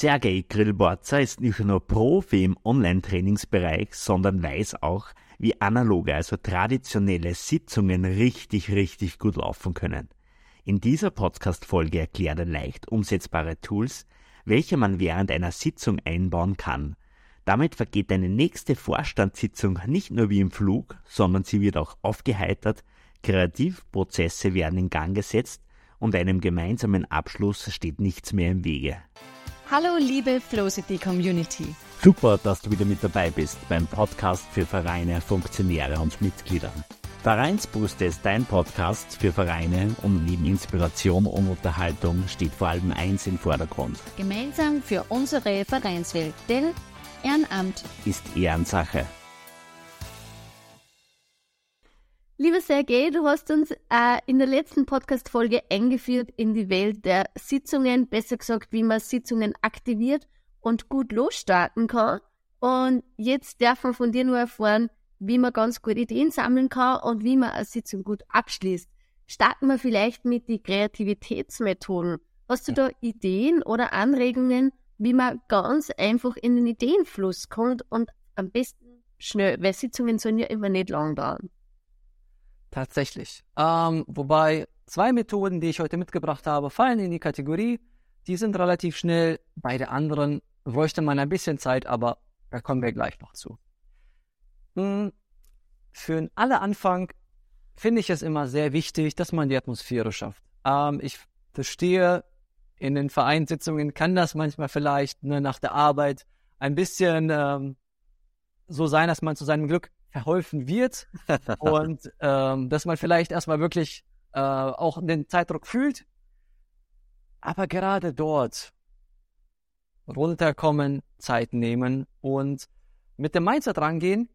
Sergei Grillborzer ist nicht nur Profi im Online-Trainingsbereich, sondern weiß auch, wie analoge, also traditionelle Sitzungen richtig, richtig gut laufen können. In dieser Podcast-Folge erklärt er leicht umsetzbare Tools, welche man während einer Sitzung einbauen kann. Damit vergeht eine nächste Vorstandssitzung nicht nur wie im Flug, sondern sie wird auch aufgeheitert, Kreativprozesse werden in Gang gesetzt und einem gemeinsamen Abschluss steht nichts mehr im Wege. Hallo liebe Flowcity Community. Super, dass du wieder mit dabei bist beim Podcast für Vereine, Funktionäre und Mitglieder. Vereinsbooster ist dein Podcast für Vereine und neben Inspiration und Unterhaltung steht vor allem eins im Vordergrund. Gemeinsam für unsere Vereinswelt, denn Ehrenamt ist Ehrensache. Lieber Sergej, du hast uns äh, in der letzten Podcast-Folge eingeführt in die Welt der Sitzungen, besser gesagt, wie man Sitzungen aktiviert und gut losstarten kann. Und jetzt darf man von dir nur erfahren, wie man ganz gut Ideen sammeln kann und wie man eine Sitzung gut abschließt. Starten wir vielleicht mit den Kreativitätsmethoden. Hast du da Ideen oder Anregungen, wie man ganz einfach in den Ideenfluss kommt und am besten schnell, weil Sitzungen sollen ja immer nicht lang dauern. Tatsächlich. Ähm, wobei zwei Methoden, die ich heute mitgebracht habe, fallen in die Kategorie. Die sind relativ schnell. Bei der anderen bräuchte man ein bisschen Zeit, aber da kommen wir gleich noch zu. Hm, für einen Anfang finde ich es immer sehr wichtig, dass man die Atmosphäre schafft. Ähm, ich verstehe, in den Vereinssitzungen kann das manchmal vielleicht ne, nach der Arbeit ein bisschen ähm, so sein, dass man zu seinem Glück verholfen wird und ähm, dass man vielleicht erstmal wirklich äh, auch den Zeitdruck fühlt. Aber gerade dort runterkommen, Zeit nehmen und mit dem Mindset rangehen,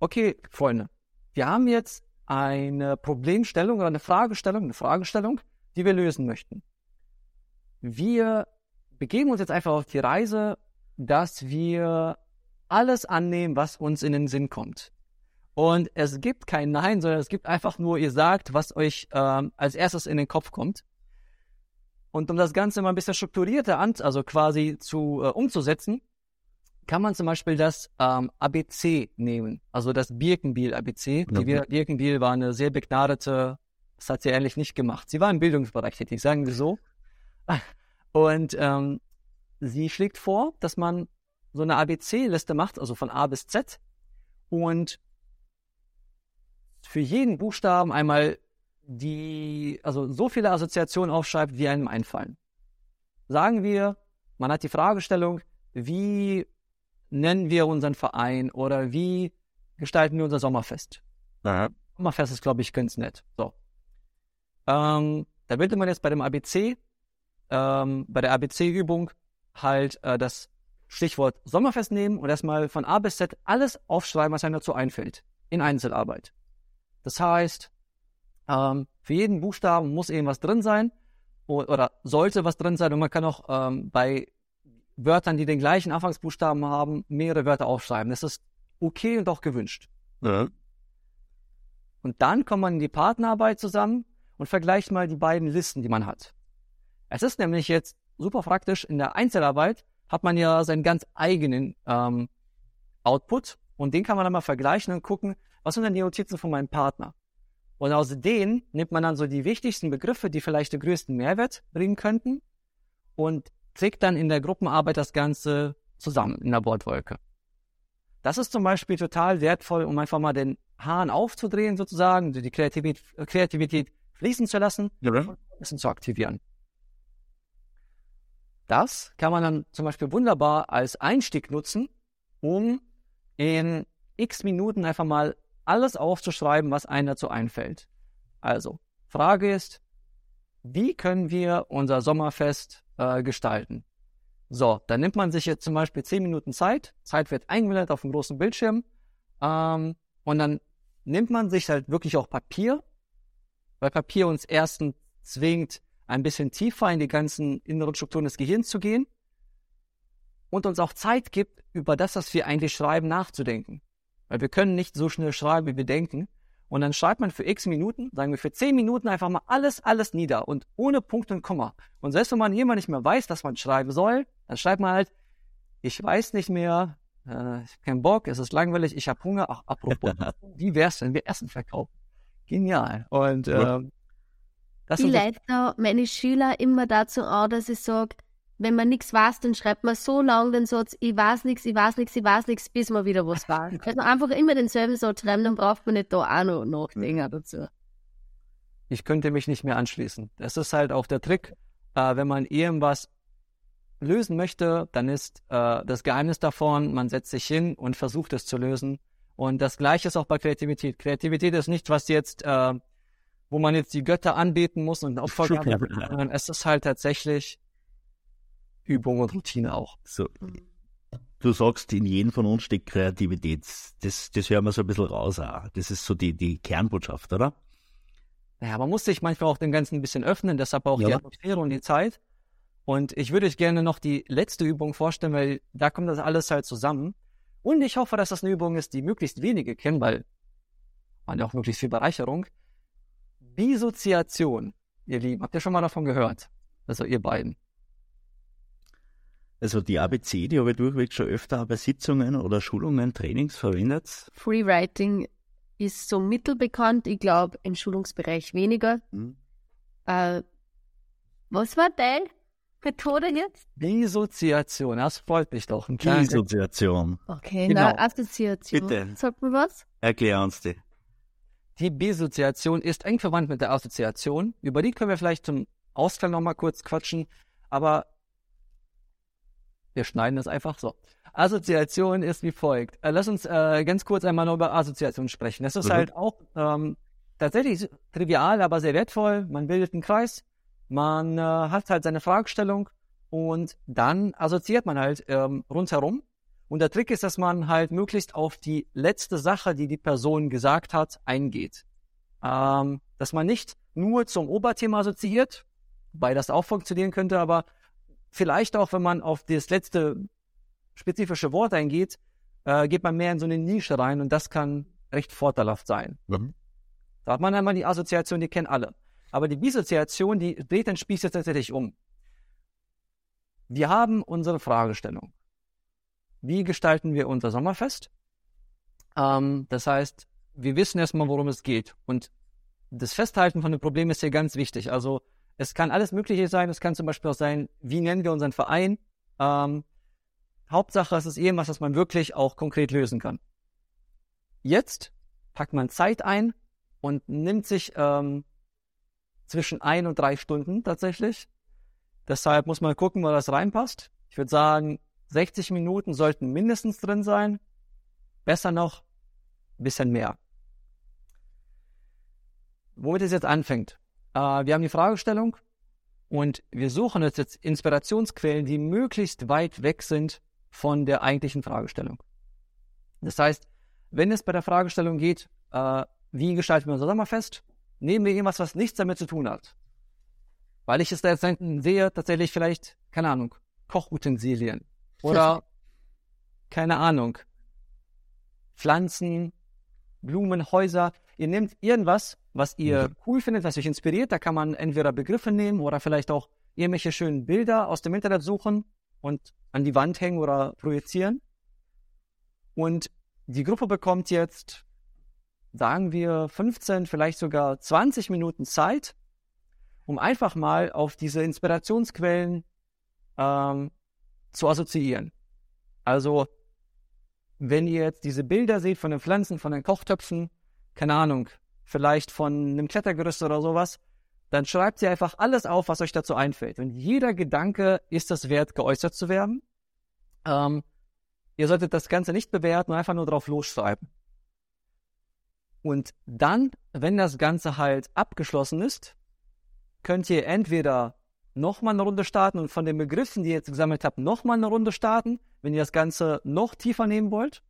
okay, Freunde, wir haben jetzt eine Problemstellung oder eine Fragestellung, eine Fragestellung, die wir lösen möchten. Wir begeben uns jetzt einfach auf die Reise, dass wir alles annehmen, was uns in den Sinn kommt. Und es gibt kein Nein, sondern es gibt einfach nur, ihr sagt, was euch ähm, als erstes in den Kopf kommt. Und um das Ganze mal ein bisschen strukturierter an, also quasi zu äh, umzusetzen, kann man zum Beispiel das ähm, ABC nehmen, also das Birkenbiel ABC. Okay. Die Birkenbiel war eine sehr begnadete, das hat sie ehrlich nicht gemacht. Sie war im Bildungsbereich tätig, sagen wir so. Und ähm, sie schlägt vor, dass man so eine ABC-Liste macht, also von A bis Z, und für jeden Buchstaben einmal die, also so viele Assoziationen aufschreibt, wie einem einfallen. Sagen wir, man hat die Fragestellung, wie nennen wir unseren Verein oder wie gestalten wir unser Sommerfest? Aha. Sommerfest ist, glaube ich, ganz nett. So. Ähm, da würde man jetzt bei dem ABC, ähm, bei der ABC-Übung halt äh, das Stichwort Sommerfest nehmen und erstmal von A bis Z alles aufschreiben, was einem dazu einfällt, in Einzelarbeit. Das heißt, ähm, für jeden Buchstaben muss eben was drin sein oder sollte was drin sein und man kann auch ähm, bei Wörtern, die den gleichen Anfangsbuchstaben haben, mehrere Wörter aufschreiben. Das ist okay und auch gewünscht. Ja. Und dann kommt man in die Partnerarbeit zusammen und vergleicht mal die beiden Listen, die man hat. Es ist nämlich jetzt super praktisch, in der Einzelarbeit hat man ja seinen ganz eigenen ähm, Output und den kann man dann mal vergleichen und gucken, was sind denn die Notizen von meinem Partner? Und aus denen nimmt man dann so die wichtigsten Begriffe, die vielleicht den größten Mehrwert bringen könnten und trägt dann in der Gruppenarbeit das Ganze zusammen in der Bordwolke. Das ist zum Beispiel total wertvoll, um einfach mal den Hahn aufzudrehen sozusagen, die Kreativität, Kreativität fließen zu lassen ja. und ein bisschen zu aktivieren. Das kann man dann zum Beispiel wunderbar als Einstieg nutzen, um in x Minuten einfach mal alles aufzuschreiben, was einem dazu einfällt. Also, Frage ist, wie können wir unser Sommerfest äh, gestalten? So, dann nimmt man sich jetzt zum Beispiel 10 Minuten Zeit. Zeit wird eingeblendet auf dem großen Bildschirm. Ähm, und dann nimmt man sich halt wirklich auch Papier, weil Papier uns erstens zwingt, ein bisschen tiefer in die ganzen inneren Strukturen des Gehirns zu gehen und uns auch Zeit gibt, über das, was wir eigentlich schreiben, nachzudenken. Weil wir können nicht so schnell schreiben, wie wir denken. Und dann schreibt man für x Minuten, sagen wir für 10 Minuten einfach mal alles, alles nieder und ohne Punkt und Komma. Und selbst wenn man jemand nicht mehr weiß, was man schreiben soll, Dann schreibt man halt, ich weiß nicht mehr, äh, ich hab keinen Bock, es ist langweilig, ich habe Hunger. Ach, apropos, wie wär's, wenn wir Essen verkaufen? Genial. Und ähm, das Ich leite da meine Schüler immer dazu an, dass ich sage, wenn man nichts weiß, dann schreibt man so lange den Satz, ich weiß nichts, ich weiß nichts, ich weiß nichts, bis man wieder was weiß. Also einfach immer denselben Satz schreiben, dann braucht man nicht da auch noch nachdenken dazu. ich könnte mich nicht mehr anschließen. Das ist halt auch der Trick, äh, wenn man irgendwas lösen möchte, dann ist äh, das Geheimnis davon, man setzt sich hin und versucht es zu lösen. Und das Gleiche ist auch bei Kreativität. Kreativität ist nicht, was jetzt, äh, wo man jetzt die Götter anbeten muss und Opfer geben, sondern es ist halt tatsächlich Übung und Routine auch. So. Du sagst, in jedem von uns steckt Kreativität. Das, das hören wir so ein bisschen raus auch. Das ist so die, die Kernbotschaft, oder? Naja, man muss sich manchmal auch dem Ganzen ein bisschen öffnen, deshalb auch die Ja. Atmosphäre und die Zeit. Und ich würde euch gerne noch die letzte Übung vorstellen, weil da kommt das alles halt zusammen. Und ich hoffe, dass das eine Übung ist, die möglichst wenige kennen, weil man ja auch möglichst viel Bereicherung. Bisoziation, ihr Lieben, habt ihr schon mal davon gehört? Also ihr beiden. Also die ABC, die habe ich durchweg schon öfter bei Sitzungen oder Schulungen, Trainings verwendet. Freewriting ist so mittelbekannt, ich glaube im Schulungsbereich weniger. Hm. Äh, was war deine Methode jetzt? Bisoziation, das freut mich doch. Ein Dissoziation. Okay, Genau. na, Assoziation. Bitte. Sagt mir was? Erklär uns die. Die Bisoziation ist eng verwandt mit der Assoziation. Über die können wir vielleicht zum Ausgang nochmal kurz quatschen, aber wir schneiden das einfach so. Assoziation ist wie folgt. Äh, lass uns äh, ganz kurz einmal noch über Assoziation sprechen. Das ist Mhm. halt auch ähm, tatsächlich trivial, aber sehr wertvoll. Man bildet einen Kreis, man äh, hat halt seine Fragestellung und dann assoziiert man halt ähm, rundherum. Und der Trick ist, dass man halt möglichst auf die letzte Sache, die die Person gesagt hat, eingeht. Ähm, dass man nicht nur zum Oberthema assoziiert, wobei das auch funktionieren könnte, aber vielleicht auch, wenn man auf das letzte spezifische Wort eingeht, äh, geht man mehr in so eine Nische rein und das kann recht vorteilhaft sein. Da hat man einmal die Assoziation, die kennen alle. Aber die Dissoziation, die dreht den Spieß jetzt tatsächlich um. Wir haben unsere Fragestellung. Wie gestalten wir unser Sommerfest? Ähm, das heißt, wir wissen erstmal, worum es geht. Und das Festhalten von dem Problem ist hier ganz wichtig. Also es kann alles Mögliche sein. Es kann zum Beispiel auch sein, wie nennen wir unseren Verein? Ähm, Hauptsache, es ist irgendwas, was man wirklich auch konkret lösen kann. Jetzt packt man Zeit ein und nimmt sich ähm, zwischen ein und drei Stunden tatsächlich. Deshalb muss man gucken, wo das reinpasst. Ich würde sagen, 60 Minuten sollten mindestens drin sein. Besser noch, ein bisschen mehr. Womit es jetzt anfängt. Äh, wir haben die Fragestellung und wir suchen uns jetzt Inspirationsquellen, die möglichst weit weg sind von der eigentlichen Fragestellung. Das heißt, wenn es bei der Fragestellung geht, äh, wie gestalten wir unser Sommerfest, nehmen wir irgendwas, was nichts damit zu tun hat. Weil ich es da jetzt sehe, tatsächlich vielleicht, keine Ahnung, Kochutensilien oder, keine Ahnung, Pflanzen, Blumen, Häuser. Ihr nehmt irgendwas, was ihr cool findet, was euch inspiriert. Da kann man entweder Begriffe nehmen oder vielleicht auch irgendwelche schönen Bilder aus dem Internet suchen und an die Wand hängen oder projizieren. Und die Gruppe bekommt jetzt, sagen wir, 15, vielleicht sogar 20 Minuten Zeit, um einfach mal auf diese Inspirationsquellen ähm, zu assoziieren. Also, wenn ihr jetzt diese Bilder seht von den Pflanzen, von den Kochtöpfen, keine Ahnung, vielleicht von einem Klettergerüst oder sowas, dann schreibt ihr einfach alles auf, was euch dazu einfällt. Und jeder Gedanke ist es wert, geäußert zu werden. Ähm, ihr solltet das Ganze nicht bewerten einfach nur drauf losschreiben. Und dann, wenn das Ganze halt abgeschlossen ist, könnt ihr entweder nochmal eine Runde starten und von den Begriffen, die ihr jetzt gesammelt habt, nochmal eine Runde starten, wenn ihr das Ganze noch tiefer nehmen wollt.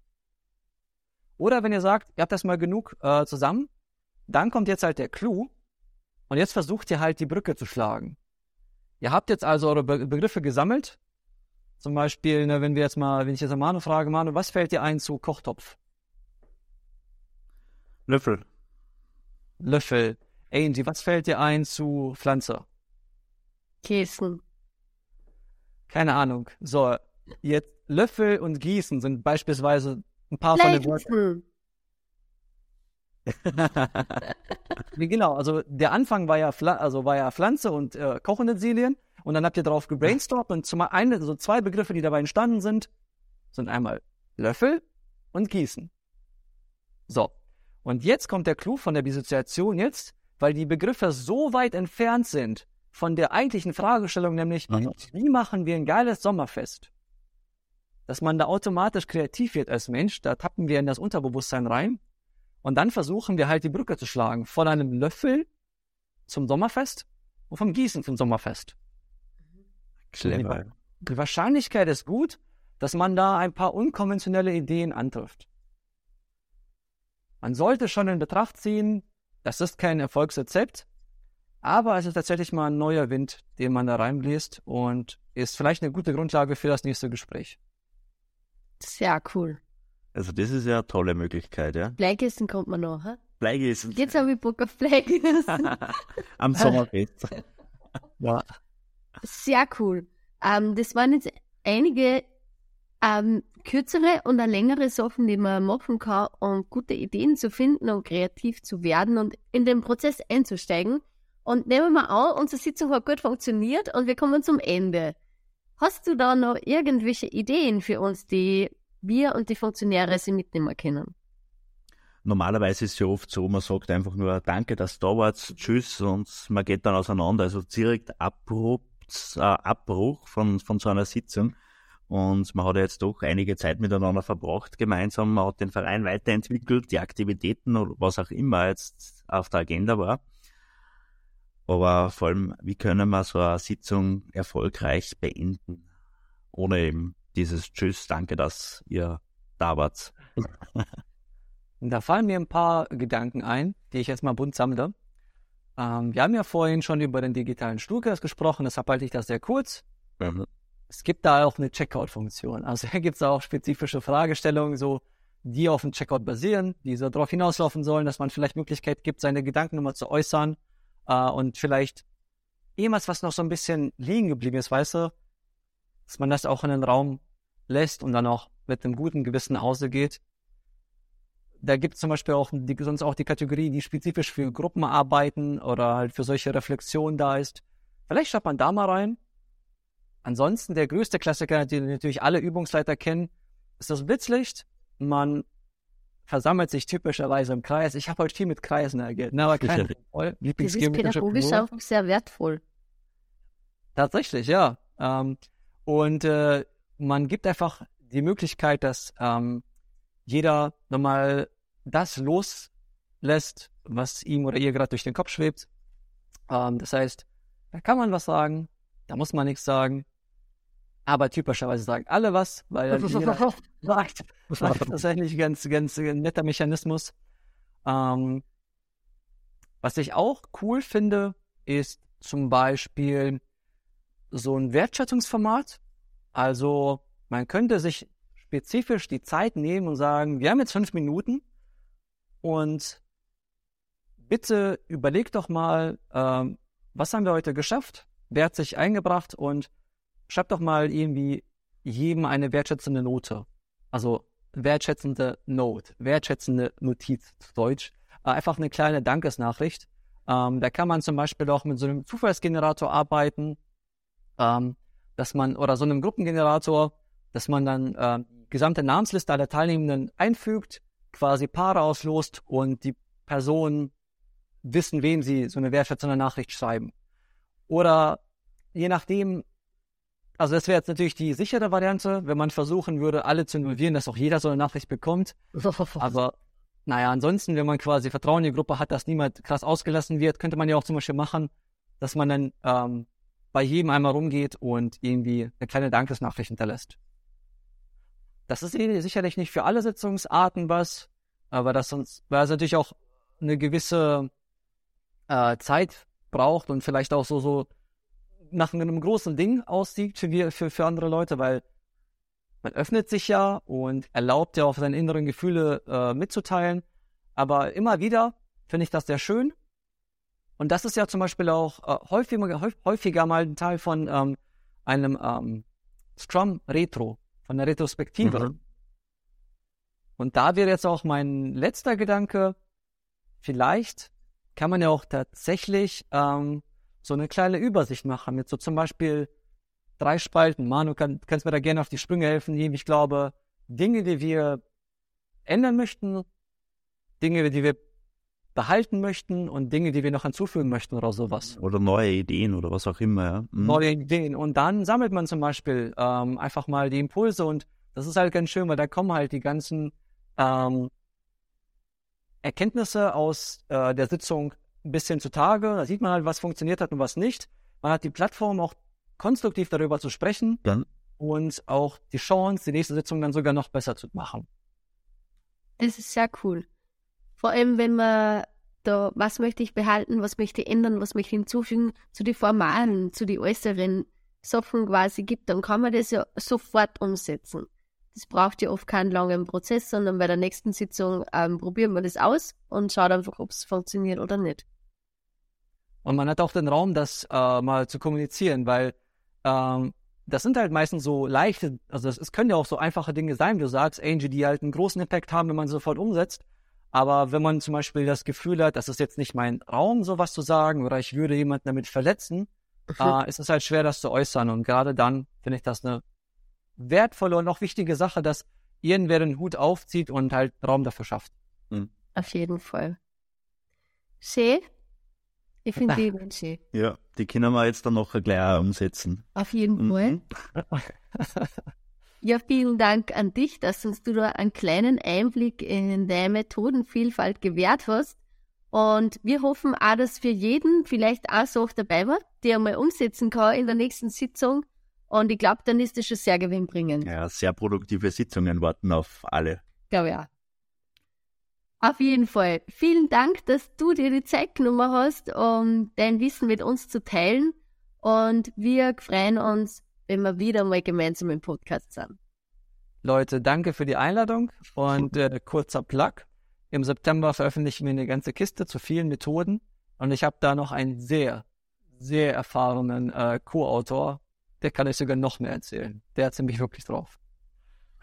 Oder wenn ihr sagt, ihr habt das mal genug äh, zusammen, dann kommt jetzt halt der Clou und jetzt versucht ihr halt die Brücke zu schlagen. Ihr habt jetzt also eure Be Begriffe gesammelt. Zum Beispiel, ne, wenn wir jetzt mal, wenn ich jetzt Manu frage, Manu, was fällt dir ein zu Kochtopf? Löffel. Löffel. Angie, was fällt dir ein zu Pflanze? Käsen. keine Ahnung. So, jetzt Löffel und Gießen sind beispielsweise ein paar von den Worten. genau, also der Anfang war ja, Pfla also war ja Pflanze und äh, Kochutensilien und dann habt ihr drauf gebrainstormt und zum einen, so zwei Begriffe, die dabei entstanden sind, sind einmal Löffel und Gießen. So. Und jetzt kommt der Clou von der Dissoziation jetzt, weil die Begriffe so weit entfernt sind von der eigentlichen Fragestellung, nämlich, mhm. wie machen wir ein geiles Sommerfest? Dass man da automatisch kreativ wird als Mensch, da tappen wir in das Unterbewusstsein rein und dann versuchen wir halt die Brücke zu schlagen von einem Löffel zum Sommerfest und vom Gießen zum Sommerfest. Clever. Die Wahrscheinlichkeit ist gut, dass man da ein paar unkonventionelle Ideen antrifft. Man sollte schon in Betracht ziehen, das ist kein Erfolgsrezept, aber es ist tatsächlich mal ein neuer Wind, den man da reinbläst und ist vielleicht eine gute Grundlage für das nächste Gespräch. Sehr cool. Also das ist ja eine tolle Möglichkeit, ja. Bleigessen kommt man noch, hä? Bleigessen. Jetzt habe ich Bock auf Bleigessen. Am Sommerfest. ja. Sehr cool. Ähm, das waren jetzt einige ähm, kürzere und eine längere Sachen, die man machen kann, um gute Ideen zu finden und kreativ zu werden und in den Prozess einzusteigen. Und nehmen wir an, unsere Sitzung hat gut funktioniert und wir kommen zum Ende. Hast du da noch irgendwelche Ideen für uns, die wir und die Funktionäre sie mitnehmen können? Normalerweise ist es ja oft so, man sagt einfach nur Danke, dass du da wart, Tschüss und man geht dann auseinander. Also direkt Abbruch, äh, Abbruch von, von so einer Sitzung und man hat ja jetzt doch einige Zeit miteinander verbracht gemeinsam. Man hat den Verein weiterentwickelt, die Aktivitäten oder was auch immer jetzt auf der Agenda war. Aber vor allem, wie können wir so eine Sitzung erfolgreich beenden? Ohne eben dieses Tschüss, danke, dass ihr da wart. da fallen mir ein paar Gedanken ein, die ich jetzt mal bunt sammle. Ähm, wir haben ja vorhin schon über den digitalen Stuhlkreis gesprochen, deshalb halte ich das sehr kurz. Mhm es gibt da auch eine Checkout-Funktion. Also hier gibt es auch spezifische Fragestellungen, so die auf dem Checkout basieren, die so darauf hinauslaufen sollen, dass man vielleicht Möglichkeit gibt, seine Gedanken nochmal zu äußern äh, und vielleicht jemals was noch so ein bisschen liegen geblieben ist, weißt du, dass man das auch in den Raum lässt und dann auch mit einem guten Gewissen nach Hause geht. Da gibt es zum Beispiel auch die, sonst auch die Kategorie, die spezifisch für Gruppen arbeiten oder halt für solche Reflexionen da ist. Vielleicht schaut man da mal rein Ansonsten der größte Klassiker, den natürlich alle Übungsleiter kennen, ist das Blitzlicht. Man versammelt sich typischerweise im Kreis. Ich habe heute viel mit Kreisen agiert, ne, aber kein Das ist pädagogisch auch sehr wertvoll. Tatsächlich, ja. Ähm, und äh, man gibt einfach die Möglichkeit, dass ähm, jeder nochmal das loslässt, was ihm oder ihr gerade durch den Kopf schwebt. Ähm, das heißt, da kann man was sagen, da muss man nichts sagen. Aber typischerweise sagen alle was, weil dann jeder sagt, das ist tatsächlich ganz, ganz, ein netter Mechanismus. Ähm, was ich auch cool finde, ist zum Beispiel so ein Wertschätzungsformat. Also man könnte sich spezifisch die Zeit nehmen und sagen, wir haben jetzt fünf Minuten und bitte überleg doch mal, ähm, was haben wir heute geschafft? Wer hat sich eingebracht und schreib doch mal irgendwie jedem eine wertschätzende Note. Also wertschätzende Note, wertschätzende Notiz zu Deutsch. Äh, einfach eine kleine Dankesnachricht. Ähm, da kann man zum Beispiel auch mit so einem Zufallsgenerator arbeiten, ähm, dass man, oder so einem Gruppengenerator, dass man dann äh, gesamte Namensliste aller Teilnehmenden einfügt, quasi Paare auslost und die Personen wissen, wem sie so eine wertschätzende Nachricht schreiben. Oder je nachdem, also das wäre jetzt natürlich die sichere Variante, wenn man versuchen würde, alle zu involvieren, dass auch jeder so eine Nachricht bekommt. Aber naja, ansonsten, wenn man quasi Vertrauen in die Gruppe hat, dass niemand krass ausgelassen wird, könnte man ja auch zum Beispiel machen, dass man dann ähm, bei jedem einmal rumgeht und irgendwie eine kleine Dankesnachricht hinterlässt. Das ist eh sicherlich nicht für alle Sitzungsarten was, aber das sonst, weil es natürlich auch eine gewisse äh, Zeit braucht und vielleicht auch so, so nach einem großen Ding aussieht für, für, für andere Leute, weil man öffnet sich ja und erlaubt ja auch seine inneren Gefühle äh, mitzuteilen. Aber immer wieder finde ich das sehr schön. Und das ist ja zum Beispiel auch äh, häufiger, häufiger mal ein Teil von ähm, einem ähm, Scrum Retro, von der Retrospektive. Mhm. Und da wäre jetzt auch mein letzter Gedanke, vielleicht kann man ja auch tatsächlich ähm, so eine kleine Übersicht machen mit so zum Beispiel drei Spalten. Manu, kann, kannst mir da gerne auf die Sprünge helfen. Ich glaube, Dinge, die wir ändern möchten, Dinge, die wir behalten möchten und Dinge, die wir noch hinzufügen möchten oder sowas. Oder neue Ideen oder was auch immer, ja. Mhm. Neue Ideen. Und dann sammelt man zum Beispiel ähm, einfach mal die Impulse und das ist halt ganz schön, weil da kommen halt die ganzen ähm, Erkenntnisse aus äh, der Sitzung ein bisschen zutage. Da sieht man halt, was funktioniert hat und was nicht. Man hat die Plattform auch konstruktiv darüber zu sprechen Dann, und auch die Chance, die nächste Sitzung dann sogar noch besser zu machen. Das ist sehr cool. Vor allem, wenn man da, was möchte ich behalten, was möchte ich ändern, was möchte ich hinzufügen, zu den formalen, zu den äußeren Sachen quasi gibt, dann kann man das ja sofort umsetzen. Das braucht ja oft keinen langen Prozess, sondern bei der nächsten Sitzung ähm, probieren wir das aus und schaut einfach, ob es funktioniert oder nicht. Und man hat auch den Raum, das äh, mal zu kommunizieren, weil ähm, das sind halt meistens so leichte, also es können ja auch so einfache Dinge sein, wie du sagst, Angie, die halt einen großen Impact haben, wenn man sie sofort umsetzt. Aber wenn man zum Beispiel das Gefühl hat, das ist jetzt nicht mein Raum, sowas zu sagen, oder ich würde jemanden damit verletzen, äh, ist es halt schwer, das zu äußern. Und gerade dann finde ich das eine wertvolle und auch wichtige Sache, dass irgendwer den Hut aufzieht und halt Raum dafür schafft. Auf jeden Fall. Schön. Ich finde die ganz schön. ja, die können wir jetzt dann noch gleich auch umsetzen. Auf jeden Fall. Mhm. Ja, vielen Dank an dich, dass uns du da einen kleinen Einblick in deine Methodenvielfalt gewährt hast. Und wir hoffen auch, dass für jeden vielleicht auch so dabei war, der mal umsetzen kann in der nächsten Sitzung. Und ich glaube, dann ist das schon sehr gewinnbringend. Ja, sehr produktive Sitzungen warten auf alle. Glaube ja. Auf jeden Fall. Vielen Dank, dass du dir die Zeit genommen hast, um dein Wissen mit uns zu teilen. Und wir freuen uns, wenn wir wieder mal gemeinsam im Podcast sind. Leute, danke für die Einladung und äh, kurzer Plug. Im September veröffentlichen wir eine ganze Kiste zu vielen Methoden und ich habe da noch einen sehr, sehr erfahrenen äh, Co-Autor. Der kann euch sogar noch mehr erzählen. Der hat nämlich wirklich drauf.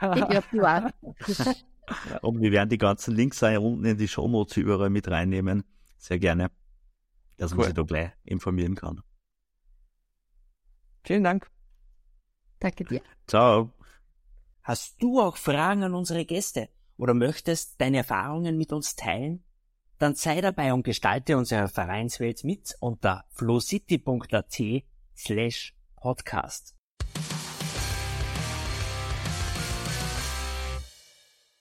Ich glaube, du auch. Und wir werden die ganzen Links auch unten in die Shownotes überall mit reinnehmen. Sehr gerne. Dass man Cool. sich da gleich informieren kann. Vielen Dank. Danke dir. Ciao. Hast du auch Fragen an unsere Gäste oder möchtest deine Erfahrungen mit uns teilen? Dann sei dabei und gestalte unsere Vereinswelt mit unter flowcity.at slash podcast.